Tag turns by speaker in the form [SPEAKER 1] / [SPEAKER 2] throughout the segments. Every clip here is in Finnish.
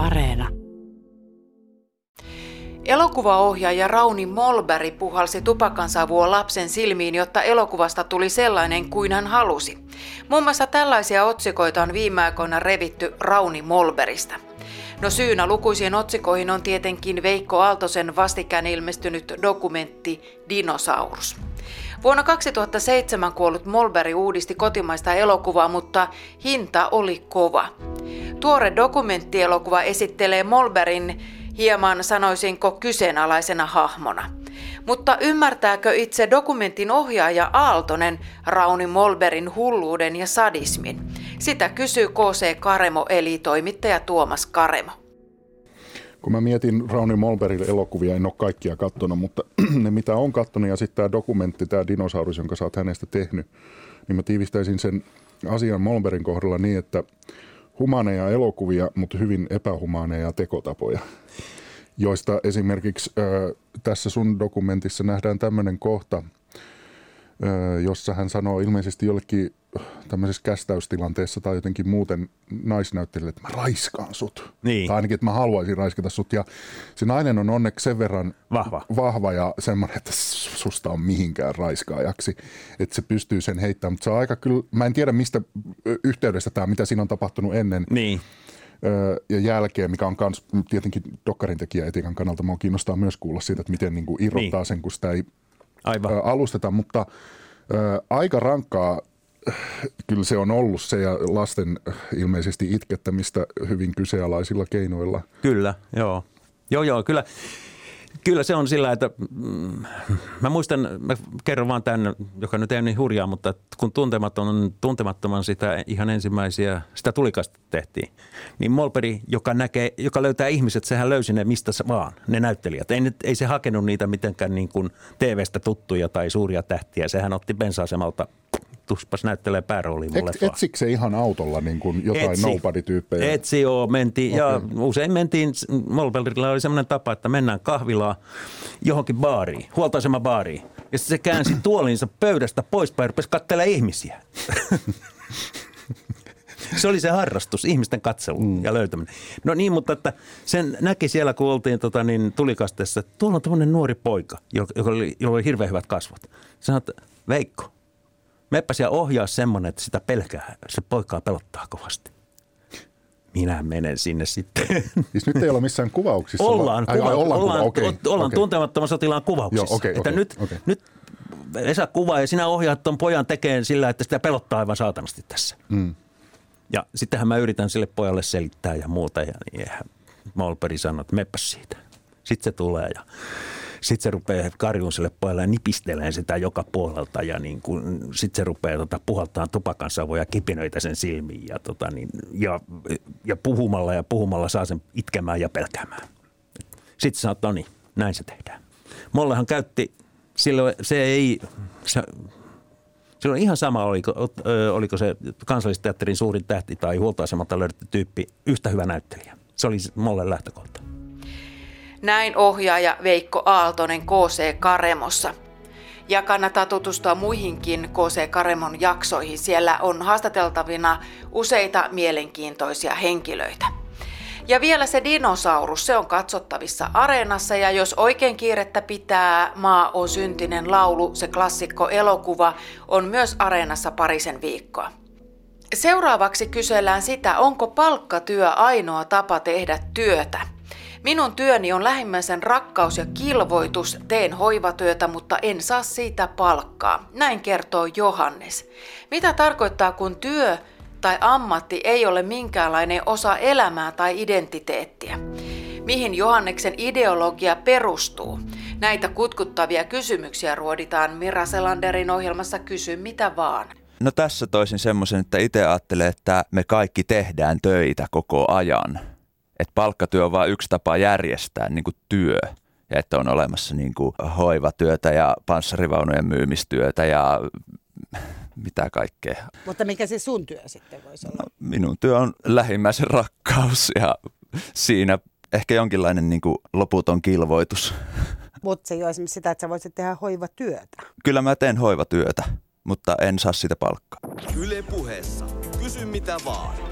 [SPEAKER 1] Areena. Elokuvaohjaaja Rauni Molberg puhalsi tupakansavua lapsen silmiin, jotta elokuvasta tuli sellainen kuin hän halusi. Muun muassa tällaisia otsikoita on viime aikoina revitty Rauni Molberista. No syynä lukuisiin otsikoihin on tietenkin Veikko Aaltosen vastikään ilmestynyt dokumentti Dinosaurus. Vuonna 2007 kuollut Molberg uudisti kotimaista elokuvaa, mutta hinta oli kova. Tuore dokumenttielokuva esittelee Molberin hieman sanoisinko kyseenalaisena hahmona. Mutta ymmärtääkö itse dokumentin ohjaaja Aaltonen Rauni Molberin hulluuden ja sadismin? Sitä kysyy KC Karemo eli toimittaja Tuomas Karemo.
[SPEAKER 2] Kun mä mietin Rauni Molbergin elokuvia, en ole kaikkia katsonut, mutta ne mitä on katsonut ja sitten tämä dokumentti, tämä dinosaurus, jonka sä oot hänestä tehnyt, niin mä tiivistäisin sen asian Molberin kohdalla niin, että humaaneja elokuvia, mutta hyvin epähumaaneja tekotapoja joista esimerkiksi ö, tässä sun dokumentissa nähdään tämmöinen kohta, jossa hän sanoo ilmeisesti jollekin tämmöisessä kästäystilanteessa tai jotenkin muuten naisnäyttelijälle, että mä raiskaan sut.
[SPEAKER 3] Niin.
[SPEAKER 2] Tai ainakin, että mä haluaisin raiskata sut. Ja se nainen on onneksi sen verran
[SPEAKER 3] Vahva.
[SPEAKER 2] vahva ja semmoinen, että susta on mihinkään raiskaajaksi. Että se pystyy sen heittämään. Mutta se on aika kyllä, mä en tiedä mistä yhteydestä tämä, mitä siinä on tapahtunut ennen.
[SPEAKER 3] Niin.
[SPEAKER 2] ja jälkeen, mikä on kans, tietenkin dokkarin tekijä etiikan kannalta, mua kiinnostaa myös kuulla siitä, että miten niin kuin irrottaa
[SPEAKER 3] Niin.
[SPEAKER 2] sen, kun sitä ei
[SPEAKER 3] Aivan.
[SPEAKER 2] alusteta, mutta aika rankkaa kyllä se on ollut se ja lasten ilmeisesti itkettämistä hyvin kyseenalaisilla keinoilla.
[SPEAKER 3] Kyllä, joo. Joo, joo, kyllä. Kyllä se on sillä, että mm, mä muistan, mä kerron vaan tämän, joka nyt ei niin hurjaa, mutta kun tuntematon, tuntemattoman sitä ihan ensimmäisiä, sitä tulikasta tehtiin, niin Molperi, joka näkee, joka löytää ihmiset, sehän löysi ne mistä vaan, ne näyttelijät. Ei, ei se hakenut niitä mitenkään niin kuin TV-stä tuttuja tai suuria tähtiä, sehän otti bensa-asemalta, tuspas näyttelee päärooliin mulle
[SPEAKER 2] Et, etsikö se ihan autolla niin kuin jotain
[SPEAKER 3] Etsi.
[SPEAKER 2] nobody-tyyppejä?
[SPEAKER 3] Etsi joo, mentiin ja
[SPEAKER 2] Okei.
[SPEAKER 3] usein mentiin, Molbergilla oli semmoinen tapa, että mennään kahvilaan johonkin baariin, huoltoasema baariin. Ja sitten se käänsi tuolinsa pöydästä poispäin ja rupesi katselemaan ihmisiä. Se oli se harrastus, ihmisten katselu mm. ja löytäminen. No niin, mutta että sen näki siellä, kun oltiin tota, niin, tulikasteessa, että tuolla on tämmöinen nuori poika, joka, joka oli, jolla oli hirveän hyvät kasvot. Sanoi, että Veikko, Meppäs ja ohjaa semmoinen, että sitä pelkää, se poikaa pelottaa kovasti. Minä menen sinne sitten.
[SPEAKER 2] Siis nyt ei ole missään kuvauksissa.
[SPEAKER 3] ollaan,
[SPEAKER 2] vai- ai, ai,
[SPEAKER 3] kuva,
[SPEAKER 2] ollaan,
[SPEAKER 3] ollaan,
[SPEAKER 2] kuva,
[SPEAKER 3] ot- ollaan
[SPEAKER 2] okei.
[SPEAKER 3] tuntemattoman sotilaan kuvauksissa.
[SPEAKER 2] Joo, okei,
[SPEAKER 3] että
[SPEAKER 2] okei,
[SPEAKER 3] nyt,
[SPEAKER 2] okei.
[SPEAKER 3] nyt Esa kuvaa ja sinä ohjaat ton pojan tekeen sillä, että sitä pelottaa aivan saatanasti tässä.
[SPEAKER 2] Mm.
[SPEAKER 3] Ja sittenhän mä yritän sille pojalle selittää ja muuta. Ja niin eihän Molperi sanoi, että meppäs siitä. Sitten se tulee ja sitten se rupeaa karjuun sille pojalle ja nipistelee sitä joka puolelta. Ja niin sitten se rupeaa tota, puhaltaa tupakan savuja kipinöitä sen silmiin. Ja, tota, niin, ja, ja puhumalla ja puhumalla saa sen itkemään ja pelkäämään. Sitten sanoo, no niin, näin se tehdään. Mollehan käytti, silloin se ei, se, Silloin ihan sama, oliko, oliko se kansallisteatterin suurin tähti tai huoltoasemalta löydetty tyyppi yhtä hyvä näyttelijä. Se oli molle lähtökohta.
[SPEAKER 1] Näin ohjaaja Veikko Aaltonen KC Karemossa. Ja kannattaa tutustua muihinkin KC Karemon jaksoihin. Siellä on haastateltavina useita mielenkiintoisia henkilöitä. Ja vielä se dinosaurus, se on katsottavissa areenassa ja jos oikein kiirettä pitää, Maa on syntinen laulu, se klassikko elokuva, on myös areenassa parisen viikkoa. Seuraavaksi kysellään sitä, onko palkkatyö ainoa tapa tehdä työtä. Minun työni on lähimmäisen rakkaus ja kilvoitus. Teen hoivatyötä, mutta en saa siitä palkkaa. Näin kertoo Johannes. Mitä tarkoittaa, kun työ tai ammatti ei ole minkäänlainen osa elämää tai identiteettiä? Mihin Johanneksen ideologia perustuu? Näitä kutkuttavia kysymyksiä ruoditaan Mira Selanderin ohjelmassa Kysy mitä vaan.
[SPEAKER 4] No tässä toisin semmoisen, että itse ajattelen, että me kaikki tehdään töitä koko ajan. Että palkkatyö on vain yksi tapa järjestää niin kuin työ. Ja että on olemassa niin kuin hoivatyötä ja panssarivaunujen myymistyötä ja mitä kaikkea.
[SPEAKER 5] Mutta mikä se sun työ sitten voisi olla?
[SPEAKER 4] Minun työ on lähimmäisen rakkaus ja siinä ehkä jonkinlainen niin kuin loputon kilvoitus.
[SPEAKER 5] Mutta se ei ole esimerkiksi sitä, että sä voisit tehdä hoivatyötä.
[SPEAKER 4] Kyllä mä teen hoivatyötä, mutta en saa sitä palkkaa.
[SPEAKER 6] Yle puheessa. Kysy mitä vaan.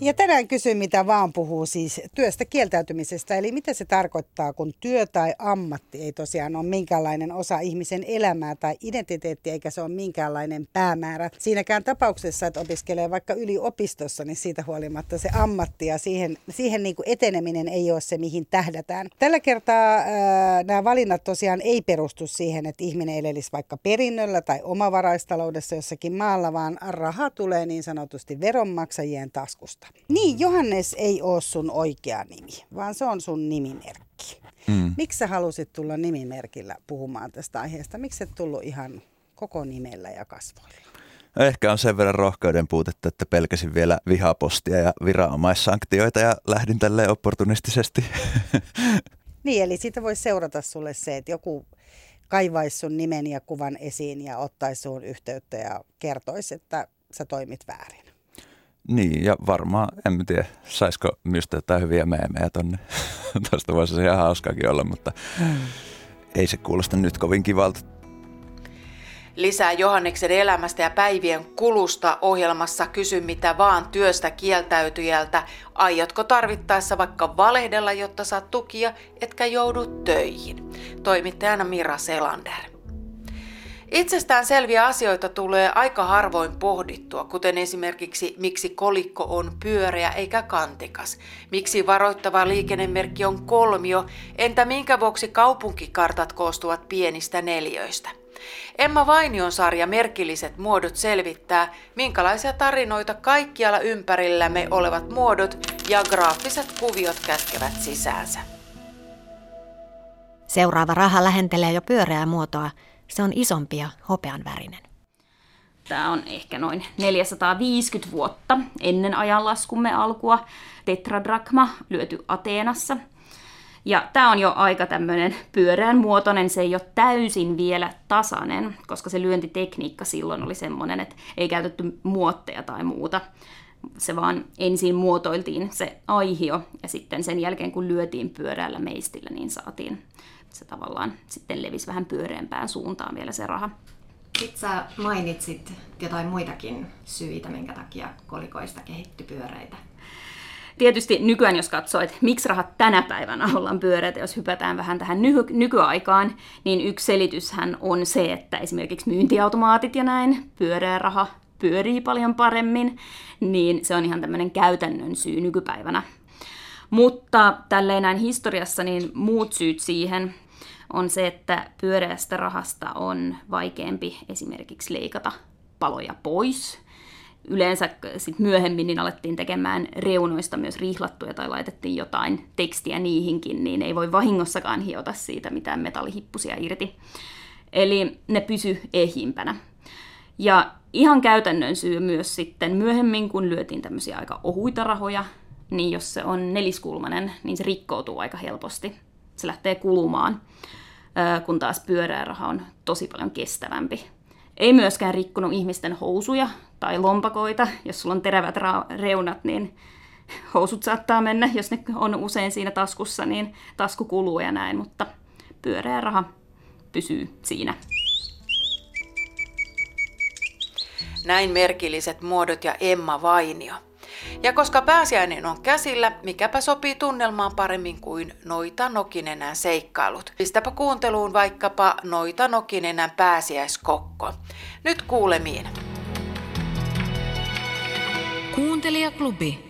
[SPEAKER 5] Ja tänään kysyn, mitä vaan puhuu siis työstä kieltäytymisestä, eli mitä se tarkoittaa, kun työ tai ammatti ei tosiaan ole minkäänlainen osa ihmisen elämää tai identiteettiä, eikä se ole minkäänlainen päämäärä. Siinäkään tapauksessa, että opiskelee vaikka yliopistossa, niin siitä huolimatta se ammatti ja siihen, siihen niin kuin eteneminen ei ole se, mihin tähdätään. Tällä kertaa ää, nämä valinnat tosiaan ei perustu siihen, että ihminen elelisi vaikka perinnöllä tai omavaraistaloudessa jossakin maalla, vaan raha tulee niin sanotusti veronmaksajien taskusta. Niin, Johannes ei ole sun oikea nimi, vaan se on sun nimimerkki. Mm. Miksi sä halusit tulla nimimerkillä puhumaan tästä aiheesta? Miksi et tullut ihan koko nimellä ja kasvoilla?
[SPEAKER 4] Ehkä on sen verran rohkeuden puutetta, että pelkäsin vielä vihapostia ja viranomaissanktioita ja lähdin tälle opportunistisesti.
[SPEAKER 5] Niin, eli siitä voisi seurata sulle se, että joku kaivaisi sun nimen ja kuvan esiin ja ottaisi sun yhteyttä ja kertoisi, että sä toimit väärin.
[SPEAKER 4] Niin, ja varmaan, en tiedä, saisiko mistä jotain hyviä meemejä tonne. Tuosta voisi se ihan hauskaakin olla, mutta ei se kuulosta nyt kovin kivalta.
[SPEAKER 1] Lisää Johanneksen elämästä ja päivien kulusta ohjelmassa Kysy mitä vaan työstä kieltäytyjältä. Aiotko tarvittaessa vaikka valehdella, jotta saat tukia, etkä joudu töihin? Toimittajana Mira Selander. Itsestään selviä asioita tulee aika harvoin pohdittua, kuten esimerkiksi miksi kolikko on pyöreä eikä kantikas, miksi varoittava liikennemerkki on kolmio, entä minkä vuoksi kaupunkikartat koostuvat pienistä neljöistä. Emma Vainion sarja Merkilliset muodot selvittää, minkälaisia tarinoita kaikkialla ympärillämme olevat muodot ja graafiset kuviot kätkevät sisäänsä.
[SPEAKER 6] Seuraava raha lähentelee jo pyöreää muotoa – se on isompi ja hopeanvärinen.
[SPEAKER 7] Tämä on ehkä noin 450 vuotta ennen ajanlaskumme alkua. Tetradrakma lyöty Ateenassa. Ja tämä on jo aika tämmöinen pyöreän muotoinen, se ei ole täysin vielä tasainen, koska se lyöntitekniikka silloin oli semmoinen, että ei käytetty muotteja tai muuta. Se vaan ensin muotoiltiin se aihio ja sitten sen jälkeen kun lyötiin pyörällä meistillä, niin saatiin se tavallaan sitten levisi vähän pyöreämpään suuntaan vielä se raha.
[SPEAKER 6] Sitten sä mainitsit jotain muitakin syitä, minkä takia kolikoista kehittyi pyöreitä.
[SPEAKER 7] Tietysti nykyään, jos katsoo, että miksi rahat tänä päivänä ollaan pyöreitä, jos hypätään vähän tähän ny- nykyaikaan, niin yksi selityshän on se, että esimerkiksi myyntiautomaatit ja näin, pyöreä raha pyörii paljon paremmin, niin se on ihan tämmöinen käytännön syy nykypäivänä mutta tälleen näin historiassa niin muut syyt siihen on se, että pyöreästä rahasta on vaikeampi esimerkiksi leikata paloja pois. Yleensä sit myöhemmin niin alettiin tekemään reunoista myös rihlattuja tai laitettiin jotain tekstiä niihinkin, niin ei voi vahingossakaan hiota siitä mitään metallihippusia irti. Eli ne pysy ehimpänä. Ja ihan käytännön syy myös sitten myöhemmin, kun lyötiin tämmöisiä aika ohuita rahoja, niin jos se on neliskulmanen, niin se rikkoutuu aika helposti. Se lähtee kulumaan, kun taas pyöreä raha on tosi paljon kestävämpi. Ei myöskään rikkunut ihmisten housuja tai lompakoita. Jos sulla on terävät reunat, niin housut saattaa mennä. Jos ne on usein siinä taskussa, niin tasku kuluu ja näin, mutta pyöreä raha pysyy siinä.
[SPEAKER 1] Näin merkilliset muodot ja Emma Vainio. Ja koska pääsiäinen on käsillä, mikäpä sopii tunnelmaan paremmin kuin Noita Nokinenän seikkailut. Pistäpä kuunteluun vaikkapa Noita Nokinenän pääsiäiskokko. Nyt kuulemiin.
[SPEAKER 8] Kuuntelijaklubi.